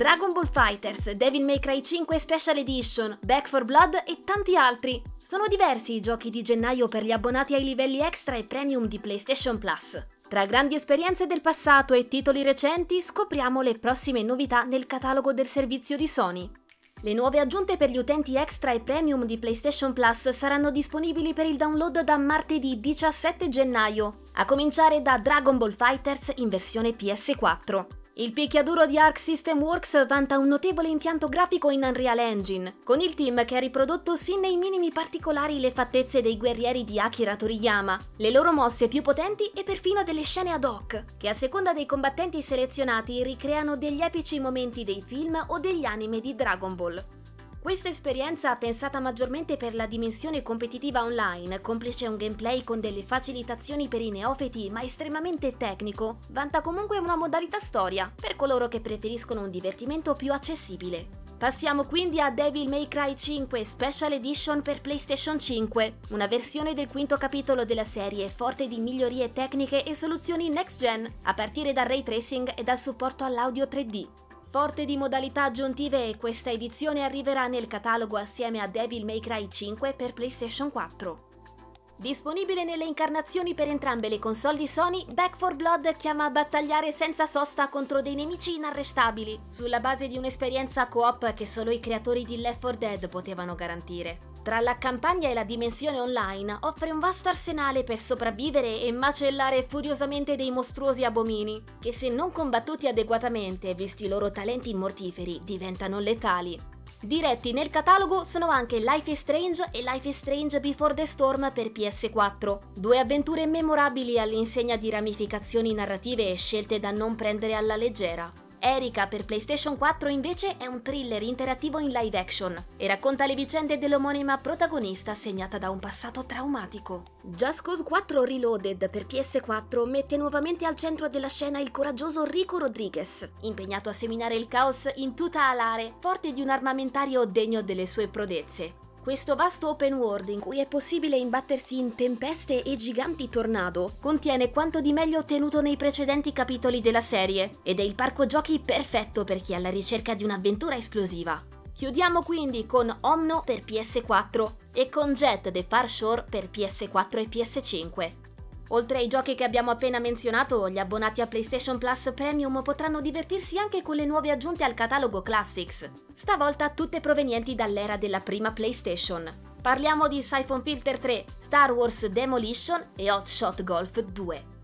Dragon Ball Fighters, Devil May Cry 5 Special Edition, Back 4 Blood e tanti altri. Sono diversi i giochi di gennaio per gli abbonati ai livelli extra e premium di PlayStation Plus. Tra grandi esperienze del passato e titoli recenti scopriamo le prossime novità nel catalogo del servizio di Sony. Le nuove aggiunte per gli utenti extra e premium di PlayStation Plus saranno disponibili per il download da martedì 17 gennaio, a cominciare da Dragon Ball Fighters in versione PS4. Il picchiaduro di Arc System Works vanta un notevole impianto grafico in Unreal Engine, con il team che ha riprodotto sin nei minimi particolari le fattezze dei guerrieri di Akira Toriyama, le loro mosse più potenti e perfino delle scene ad hoc, che a seconda dei combattenti selezionati ricreano degli epici momenti dei film o degli anime di Dragon Ball. Questa esperienza, pensata maggiormente per la dimensione competitiva online, complice un gameplay con delle facilitazioni per i neofiti ma estremamente tecnico, vanta comunque una modalità storia, per coloro che preferiscono un divertimento più accessibile. Passiamo quindi a Devil May Cry 5 Special Edition per PlayStation 5, una versione del quinto capitolo della serie forte di migliorie tecniche e soluzioni next gen, a partire dal ray tracing e dal supporto all'audio 3D. Forte di modalità aggiuntive, questa edizione arriverà nel catalogo assieme a Devil May Cry 5 per PlayStation 4. Disponibile nelle incarnazioni per entrambe le console di Sony, Back 4 Blood chiama a battagliare senza sosta contro dei nemici inarrestabili, sulla base di un'esperienza co-op che solo i creatori di Left 4 Dead potevano garantire. Tra la campagna e la dimensione online offre un vasto arsenale per sopravvivere e macellare furiosamente dei mostruosi abomini, che se non combattuti adeguatamente, visti i loro talenti mortiferi, diventano letali. Diretti nel catalogo sono anche Life is Strange e Life is Strange Before the Storm per PS4, due avventure memorabili all'insegna di ramificazioni narrative e scelte da non prendere alla leggera. Erika per PlayStation 4 invece è un thriller interattivo in live action e racconta le vicende dell'omonima protagonista segnata da un passato traumatico. Just Cause 4 Reloaded per PS4 mette nuovamente al centro della scena il coraggioso Rico Rodriguez, impegnato a seminare il caos in tutta Alare, forte di un armamentario degno delle sue prodezze. Questo vasto open world in cui è possibile imbattersi in tempeste e giganti tornado contiene quanto di meglio ottenuto nei precedenti capitoli della serie ed è il parco giochi perfetto per chi è alla ricerca di un'avventura esplosiva. Chiudiamo quindi con Omno per PS4 e con Jet The Far Shore per PS4 e PS5. Oltre ai giochi che abbiamo appena menzionato, gli abbonati a PlayStation Plus Premium potranno divertirsi anche con le nuove aggiunte al catalogo Classics, stavolta tutte provenienti dall'era della prima PlayStation. Parliamo di Siphon Filter 3, Star Wars Demolition e Hot Shot Golf 2.